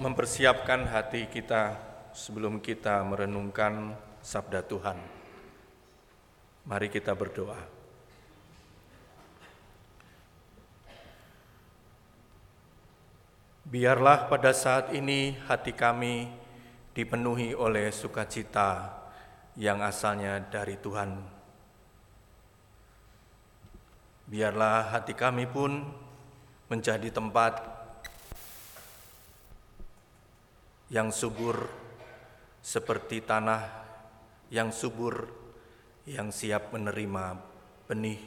mempersiapkan hati kita sebelum kita merenungkan sabda Tuhan. Mari kita berdoa. Biarlah pada saat ini hati kami dipenuhi oleh sukacita yang asalnya dari Tuhan. Biarlah hati kami pun menjadi tempat yang subur seperti tanah yang subur yang siap menerima benih,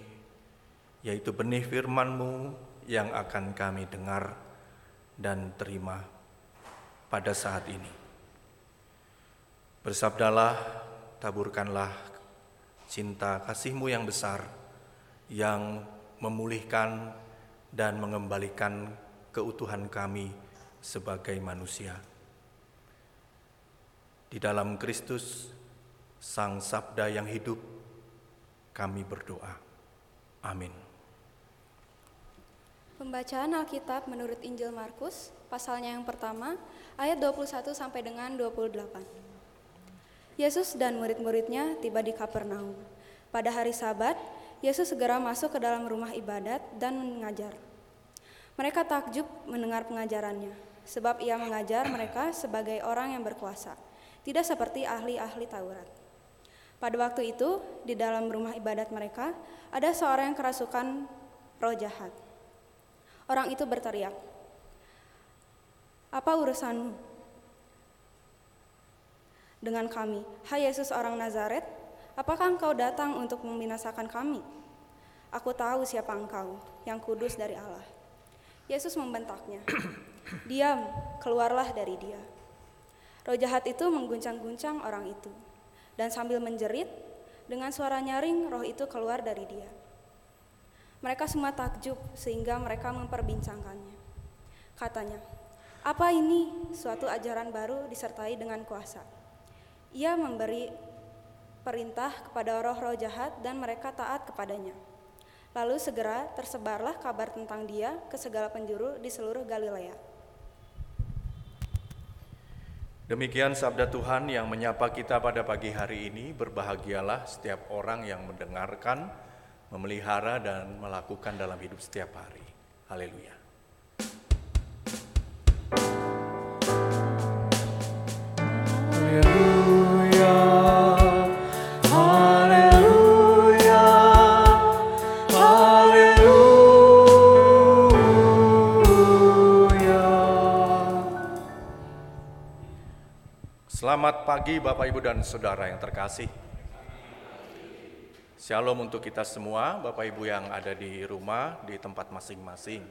yaitu benih firman-Mu yang akan kami dengar dan terima pada saat ini. Bersabdalah, taburkanlah cinta kasih-Mu yang besar yang memulihkan dan mengembalikan keutuhan kami sebagai manusia. Di dalam Kristus, Sang Sabda yang hidup, kami berdoa. Amin. Pembacaan Alkitab menurut Injil Markus, pasalnya yang pertama, ayat 21 sampai dengan 28. Yesus dan murid-muridnya tiba di Kapernaum. Pada hari Sabat, Yesus segera masuk ke dalam rumah ibadat dan mengajar. Mereka takjub mendengar pengajarannya, sebab ia mengajar mereka sebagai orang yang berkuasa, tidak seperti ahli-ahli Taurat. Pada waktu itu, di dalam rumah ibadat mereka, ada seorang yang kerasukan roh jahat. Orang itu berteriak, "Apa urusanmu dengan kami, hai Yesus orang Nazaret? Apakah engkau datang untuk membinasakan kami? Aku tahu siapa engkau, yang kudus dari Allah." Yesus membentaknya, "Diam, keluarlah dari dia." Roh jahat itu mengguncang-guncang orang itu, dan sambil menjerit, dengan suara nyaring roh itu keluar dari dia. Mereka semua takjub sehingga mereka memperbincangkannya. Katanya, apa ini suatu ajaran baru disertai dengan kuasa? Ia memberi perintah kepada roh-roh jahat dan mereka taat kepadanya. Lalu segera tersebarlah kabar tentang dia ke segala penjuru di seluruh Galilea. Demikian sabda Tuhan yang menyapa kita pada pagi hari ini. Berbahagialah setiap orang yang mendengarkan memelihara dan melakukan dalam hidup setiap hari. Haleluya. Haleluya, Selamat pagi Bapak Ibu dan Saudara yang terkasih. Shalom untuk kita semua, Bapak Ibu yang ada di rumah, di tempat masing-masing.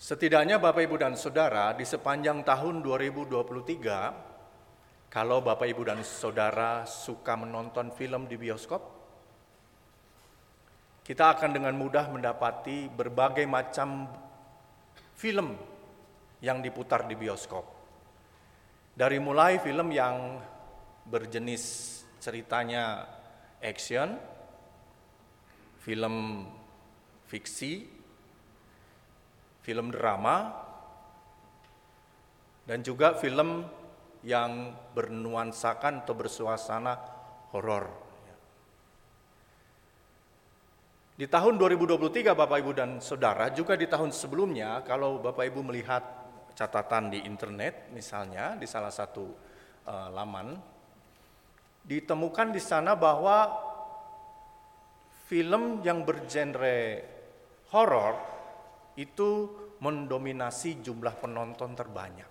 Setidaknya Bapak Ibu dan Saudara di sepanjang tahun 2023, kalau Bapak Ibu dan Saudara suka menonton film di bioskop, kita akan dengan mudah mendapati berbagai macam film yang diputar di bioskop. Dari mulai film yang berjenis ceritanya action, film fiksi, film drama, dan juga film yang bernuansakan atau bersuasana horor. Di tahun 2023 Bapak Ibu dan Saudara, juga di tahun sebelumnya kalau Bapak Ibu melihat catatan di internet misalnya di salah satu uh, laman ditemukan di sana bahwa film yang bergenre horor itu mendominasi jumlah penonton terbanyak.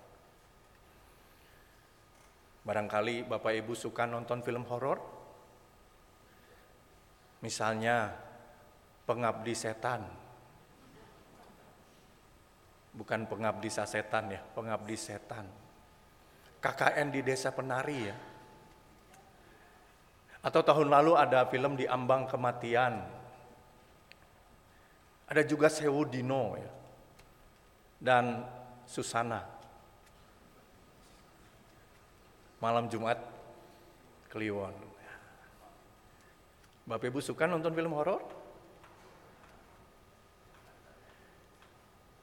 Barangkali Bapak Ibu suka nonton film horor? Misalnya Pengabdi Setan. Bukan Pengabdi Sasetan ya, Pengabdi Setan. KKN di Desa Penari ya. Atau tahun lalu ada film di Ambang Kematian. Ada juga Sewu Dino ya. Dan Susana. Malam Jumat Kliwon. Bapak Ibu suka nonton film horor?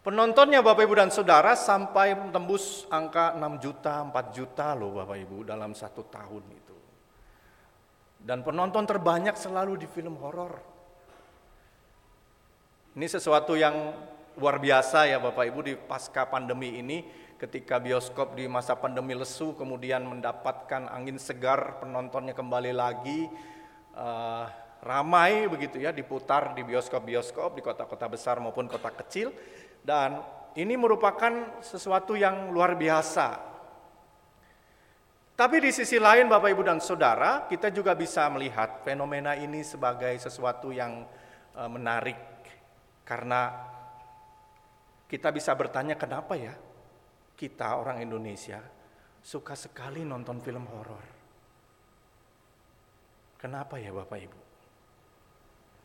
Penontonnya Bapak Ibu dan Saudara sampai tembus angka 6 juta, 4 juta loh Bapak Ibu dalam satu tahun itu. Dan penonton terbanyak selalu di film horor. Ini sesuatu yang luar biasa ya Bapak Ibu di pasca pandemi ini ketika bioskop di masa pandemi lesu kemudian mendapatkan angin segar penontonnya kembali lagi uh, ramai begitu ya diputar di bioskop-bioskop di kota-kota besar maupun kota kecil dan ini merupakan sesuatu yang luar biasa. Tapi di sisi lain Bapak Ibu dan Saudara, kita juga bisa melihat fenomena ini sebagai sesuatu yang e, menarik. Karena kita bisa bertanya kenapa ya kita orang Indonesia suka sekali nonton film horor. Kenapa ya Bapak Ibu?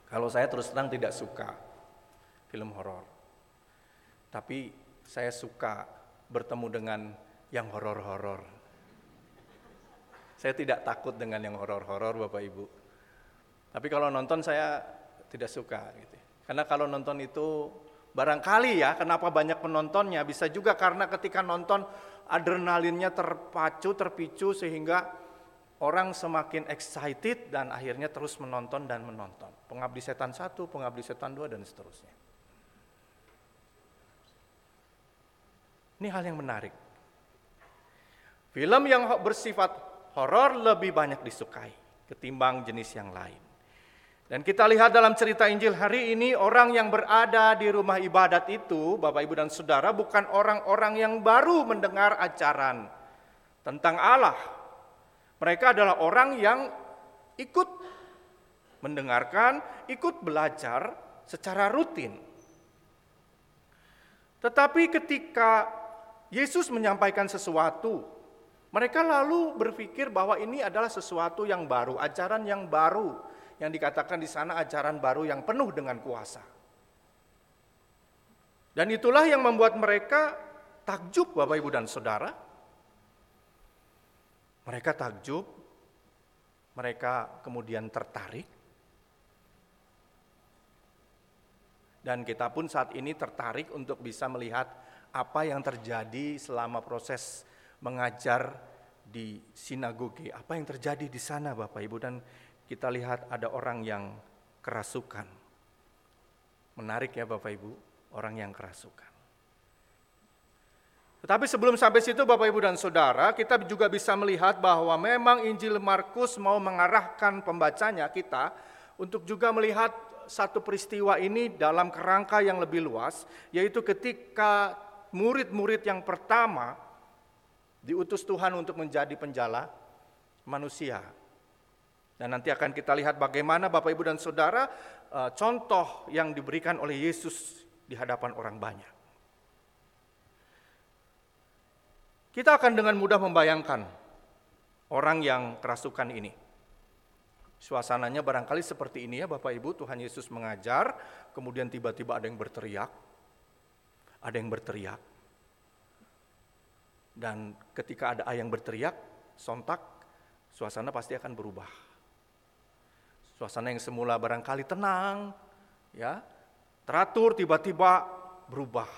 Kalau saya terus terang tidak suka film horor. Tapi saya suka bertemu dengan yang horor-horor. Saya tidak takut dengan yang horor-horor Bapak Ibu. Tapi kalau nonton saya tidak suka gitu. Karena kalau nonton itu barangkali ya kenapa banyak penontonnya bisa juga karena ketika nonton adrenalinnya terpacu, terpicu sehingga orang semakin excited dan akhirnya terus menonton dan menonton. Pengabdi setan satu, pengabdi setan dua dan seterusnya. Ini hal yang menarik. Film yang bersifat horor lebih banyak disukai ketimbang jenis yang lain. Dan kita lihat dalam cerita Injil hari ini orang yang berada di rumah ibadat itu, Bapak Ibu dan Saudara, bukan orang-orang yang baru mendengar ajaran tentang Allah. Mereka adalah orang yang ikut mendengarkan, ikut belajar secara rutin. Tetapi ketika Yesus menyampaikan sesuatu. Mereka lalu berpikir bahwa ini adalah sesuatu yang baru, ajaran yang baru, yang dikatakan di sana ajaran baru yang penuh dengan kuasa. Dan itulah yang membuat mereka takjub, Bapak, Ibu, dan Saudara. Mereka takjub, mereka kemudian tertarik, dan kita pun saat ini tertarik untuk bisa melihat apa yang terjadi selama proses mengajar di sinagoge. Apa yang terjadi di sana Bapak Ibu dan kita lihat ada orang yang kerasukan. Menarik ya Bapak Ibu, orang yang kerasukan. Tetapi sebelum sampai situ Bapak Ibu dan Saudara, kita juga bisa melihat bahwa memang Injil Markus mau mengarahkan pembacanya kita untuk juga melihat satu peristiwa ini dalam kerangka yang lebih luas, yaitu ketika murid-murid yang pertama diutus Tuhan untuk menjadi penjala manusia. Dan nanti akan kita lihat bagaimana Bapak Ibu dan Saudara eh, contoh yang diberikan oleh Yesus di hadapan orang banyak. Kita akan dengan mudah membayangkan orang yang kerasukan ini. Suasananya barangkali seperti ini ya Bapak Ibu, Tuhan Yesus mengajar, kemudian tiba-tiba ada yang berteriak, ada yang berteriak. Dan ketika ada yang berteriak, sontak, suasana pasti akan berubah. Suasana yang semula barangkali tenang, ya, teratur tiba-tiba berubah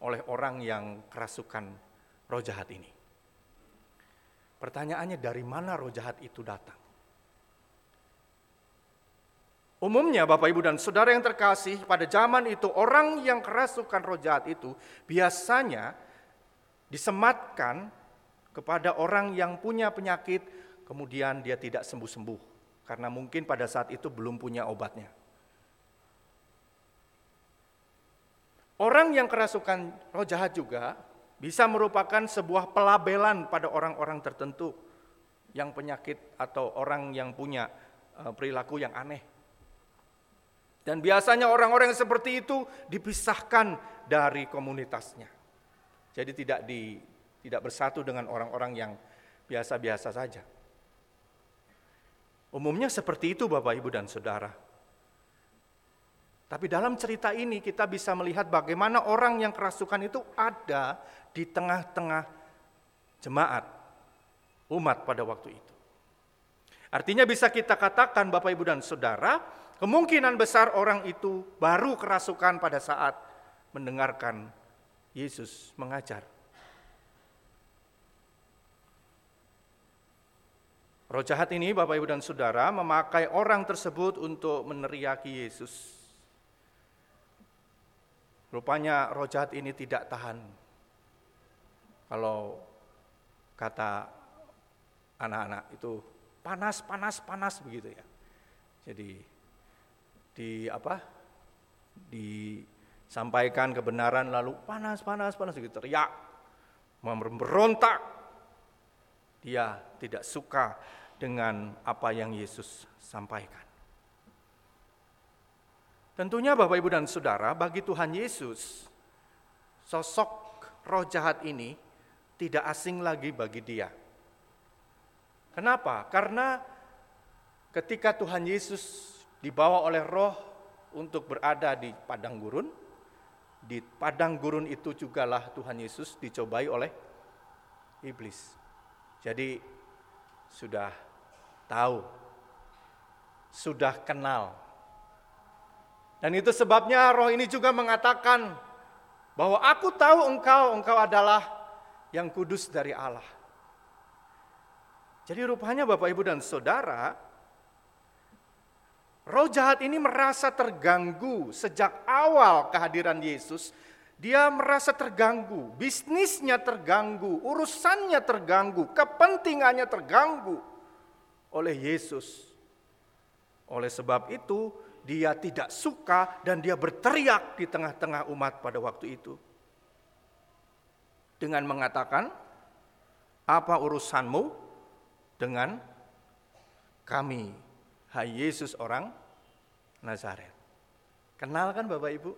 oleh orang yang kerasukan roh jahat ini. Pertanyaannya dari mana roh jahat itu datang? Umumnya Bapak Ibu dan Saudara yang terkasih pada zaman itu orang yang kerasukan roh jahat itu biasanya disematkan kepada orang yang punya penyakit kemudian dia tidak sembuh-sembuh karena mungkin pada saat itu belum punya obatnya. Orang yang kerasukan roh jahat juga bisa merupakan sebuah pelabelan pada orang-orang tertentu yang penyakit atau orang yang punya eh, perilaku yang aneh. Dan biasanya orang-orang yang seperti itu dipisahkan dari komunitasnya. Jadi tidak di tidak bersatu dengan orang-orang yang biasa-biasa saja. Umumnya seperti itu Bapak Ibu dan Saudara. Tapi dalam cerita ini kita bisa melihat bagaimana orang yang kerasukan itu ada di tengah-tengah jemaat umat pada waktu itu. Artinya bisa kita katakan Bapak Ibu dan Saudara, Kemungkinan besar orang itu baru kerasukan pada saat mendengarkan Yesus mengajar. Roh jahat ini, Bapak, Ibu, dan Saudara, memakai orang tersebut untuk meneriaki Yesus. Rupanya roh jahat ini tidak tahan. Kalau kata anak-anak itu panas, panas, panas begitu ya. Jadi di apa? Disampaikan kebenaran lalu panas, panas, panas gitu teriak, memberontak. Dia tidak suka dengan apa yang Yesus sampaikan. Tentunya Bapak Ibu dan Saudara, bagi Tuhan Yesus, sosok roh jahat ini tidak asing lagi bagi dia. Kenapa? Karena ketika Tuhan Yesus dibawa oleh roh untuk berada di padang gurun, di padang gurun itu jugalah Tuhan Yesus dicobai oleh iblis. Jadi sudah tahu, sudah kenal. Dan itu sebabnya roh ini juga mengatakan bahwa aku tahu engkau, engkau adalah yang kudus dari Allah. Jadi rupanya Bapak Ibu dan Saudara, roh jahat ini merasa terganggu sejak awal kehadiran Yesus. Dia merasa terganggu, bisnisnya terganggu, urusannya terganggu, kepentingannya terganggu oleh Yesus. Oleh sebab itu, dia tidak suka dan dia berteriak di tengah-tengah umat pada waktu itu. Dengan mengatakan, apa urusanmu dengan kami, hai Yesus orang Nazaret. Kenal kan Bapak Ibu?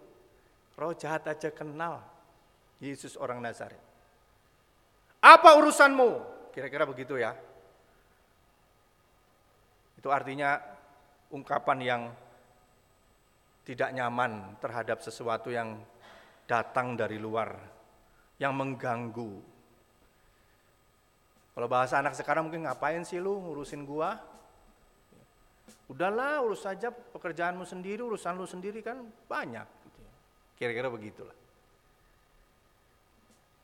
Roh jahat aja kenal Yesus orang Nazaret. Apa urusanmu? Kira-kira begitu ya. Itu artinya ungkapan yang tidak nyaman terhadap sesuatu yang datang dari luar, yang mengganggu. Kalau bahasa anak sekarang mungkin ngapain sih lu ngurusin gua? Udahlah urus saja pekerjaanmu sendiri, urusan lu sendiri kan banyak. Kira-kira begitulah.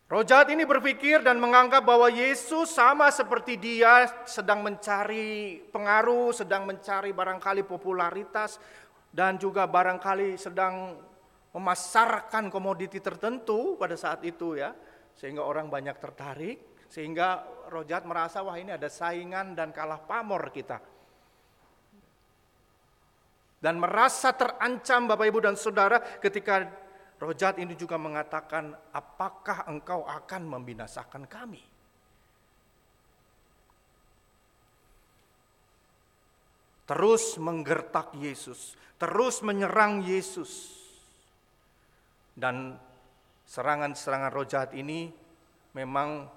Roh jahat ini berpikir dan menganggap bahwa Yesus sama seperti dia sedang mencari pengaruh, sedang mencari barangkali popularitas, dan juga barangkali sedang memasarkan komoditi tertentu pada saat itu ya, sehingga orang banyak tertarik, sehingga roh jahat merasa wah ini ada saingan dan kalah pamor kita. Dan merasa terancam Bapak Ibu dan Saudara ketika Roh jahat ini juga mengatakan, apakah engkau akan membinasakan kami? Terus menggertak Yesus, terus menyerang Yesus. Dan serangan-serangan roh jahat ini memang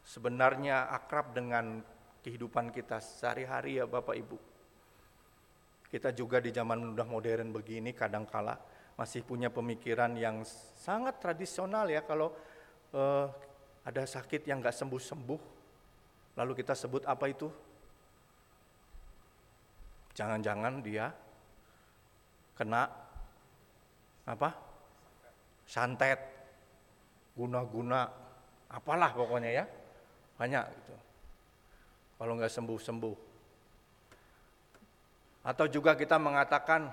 sebenarnya akrab dengan kehidupan kita sehari-hari ya Bapak Ibu. Kita juga di zaman udah modern begini kadang-kala masih punya pemikiran yang sangat tradisional ya kalau uh, ada sakit yang nggak sembuh-sembuh, lalu kita sebut apa itu? Jangan-jangan dia kena apa? Santet, guna-guna, apalah pokoknya ya, banyak gitu. Kalau nggak sembuh-sembuh. Atau juga kita mengatakan,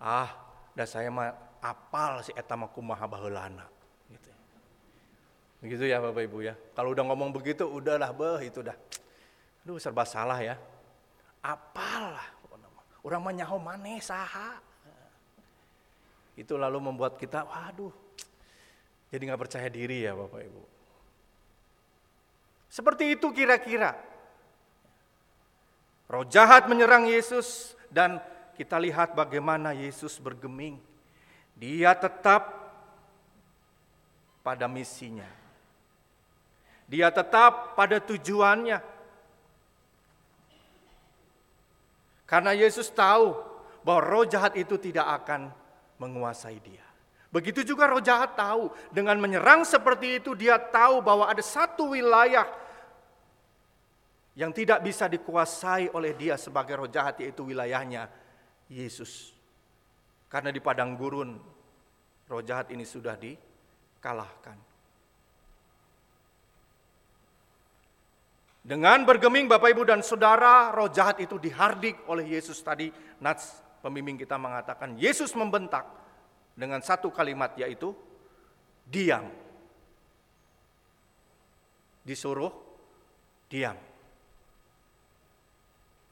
ah dan saya mah apal si eta mah kumaha baheulana gitu. Begitu ya Bapak Ibu ya. Kalau udah ngomong begitu udahlah beh itu dah. Aduh serba salah ya. Apal lah Orang mah nyaho maneh saha. Itu lalu membuat kita waduh jadi nggak percaya diri ya Bapak Ibu. Seperti itu kira-kira. Roh jahat menyerang Yesus dan kita lihat bagaimana Yesus bergeming. Dia tetap pada misinya. Dia tetap pada tujuannya. Karena Yesus tahu bahwa roh jahat itu tidak akan menguasai dia. Begitu juga roh jahat tahu, dengan menyerang seperti itu dia tahu bahwa ada satu wilayah yang tidak bisa dikuasai oleh dia sebagai roh jahat yaitu wilayahnya Yesus. Karena di padang gurun roh jahat ini sudah dikalahkan. Dengan bergeming Bapak Ibu dan Saudara, roh jahat itu dihardik oleh Yesus tadi. Nats pemimpin kita mengatakan, Yesus membentak dengan satu kalimat yaitu, diam. Disuruh diam.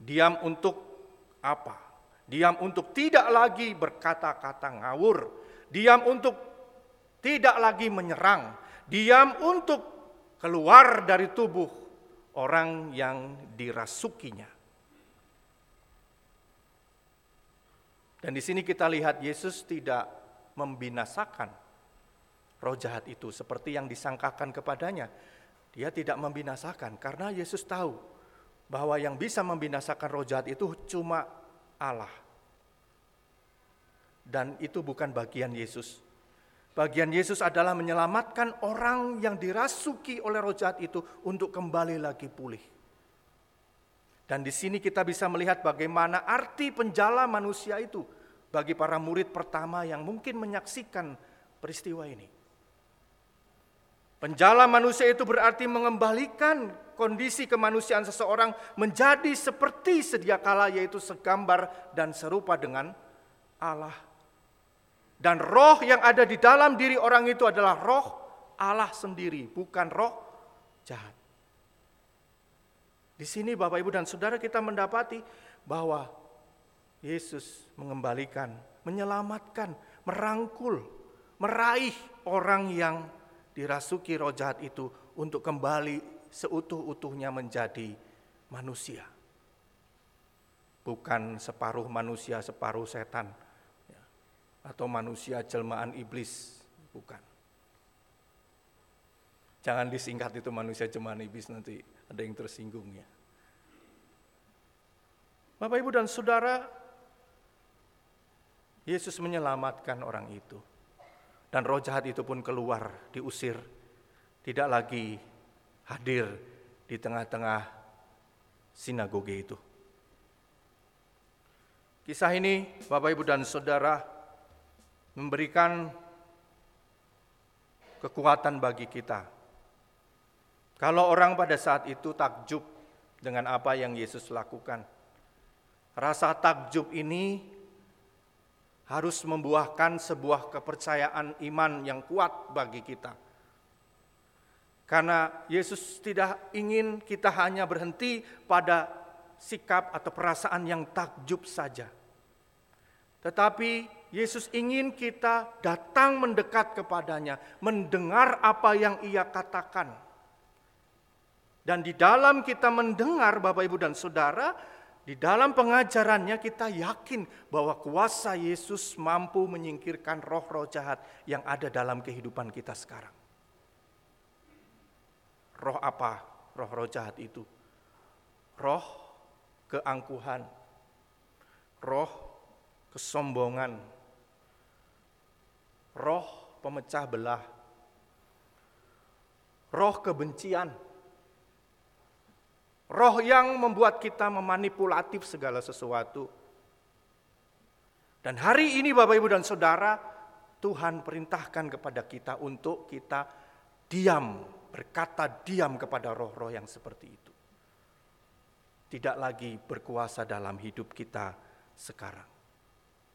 Diam untuk apa? Diam untuk tidak lagi berkata-kata ngawur. Diam untuk tidak lagi menyerang. Diam untuk keluar dari tubuh orang yang dirasukinya. Dan di sini kita lihat Yesus tidak membinasakan roh jahat itu seperti yang disangkakan kepadanya. Dia tidak membinasakan karena Yesus tahu bahwa yang bisa membinasakan roh jahat itu cuma Allah. Dan itu bukan bagian Yesus. Bagian Yesus adalah menyelamatkan orang yang dirasuki oleh roh jahat itu untuk kembali lagi pulih. Dan di sini kita bisa melihat bagaimana arti penjala manusia itu bagi para murid pertama yang mungkin menyaksikan peristiwa ini. Penjala manusia itu berarti mengembalikan kondisi kemanusiaan seseorang menjadi seperti sedia kala yaitu segambar dan serupa dengan Allah dan roh yang ada di dalam diri orang itu adalah roh Allah sendiri, bukan roh jahat. Di sini Bapak Ibu dan Saudara kita mendapati bahwa Yesus mengembalikan, menyelamatkan, merangkul, meraih orang yang dirasuki roh jahat itu untuk kembali seutuh-utuhnya menjadi manusia. Bukan separuh manusia, separuh setan atau manusia jelmaan iblis, bukan. Jangan disingkat itu manusia jelmaan iblis nanti ada yang tersinggung ya. Bapak Ibu dan Saudara, Yesus menyelamatkan orang itu. Dan roh jahat itu pun keluar, diusir. Tidak lagi hadir di tengah-tengah sinagoge itu. Kisah ini Bapak Ibu dan Saudara memberikan kekuatan bagi kita. Kalau orang pada saat itu takjub dengan apa yang Yesus lakukan, rasa takjub ini harus membuahkan sebuah kepercayaan iman yang kuat bagi kita. Karena Yesus tidak ingin kita hanya berhenti pada sikap atau perasaan yang takjub saja. Tetapi Yesus ingin kita datang mendekat kepadanya, mendengar apa yang ia katakan. Dan di dalam kita mendengar Bapak Ibu dan Saudara, di dalam pengajarannya kita yakin bahwa kuasa Yesus mampu menyingkirkan roh-roh jahat yang ada dalam kehidupan kita sekarang. Roh apa? Roh-roh jahat itu. Roh keangkuhan, roh kesombongan, roh pemecah belah, roh kebencian, roh yang membuat kita memanipulatif segala sesuatu. Dan hari ini Bapak Ibu dan Saudara, Tuhan perintahkan kepada kita untuk kita diam, berkata diam kepada roh-roh yang seperti itu. Tidak lagi berkuasa dalam hidup kita sekarang.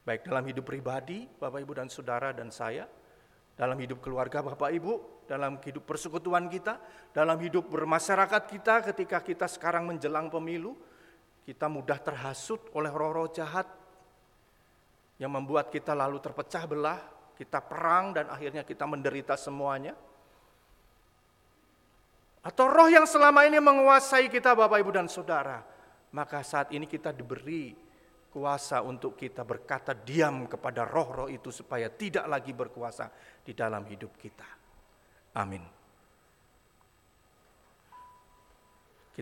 Baik dalam hidup pribadi, Bapak Ibu dan Saudara dan saya, dalam hidup keluarga Bapak Ibu, dalam hidup persekutuan kita, dalam hidup bermasyarakat kita ketika kita sekarang menjelang pemilu, kita mudah terhasut oleh roh-roh jahat yang membuat kita lalu terpecah belah, kita perang dan akhirnya kita menderita semuanya. Atau roh yang selama ini menguasai kita Bapak Ibu dan Saudara, maka saat ini kita diberi kuasa untuk kita berkata diam kepada roh-roh itu supaya tidak lagi berkuasa di dalam hidup kita. Amin.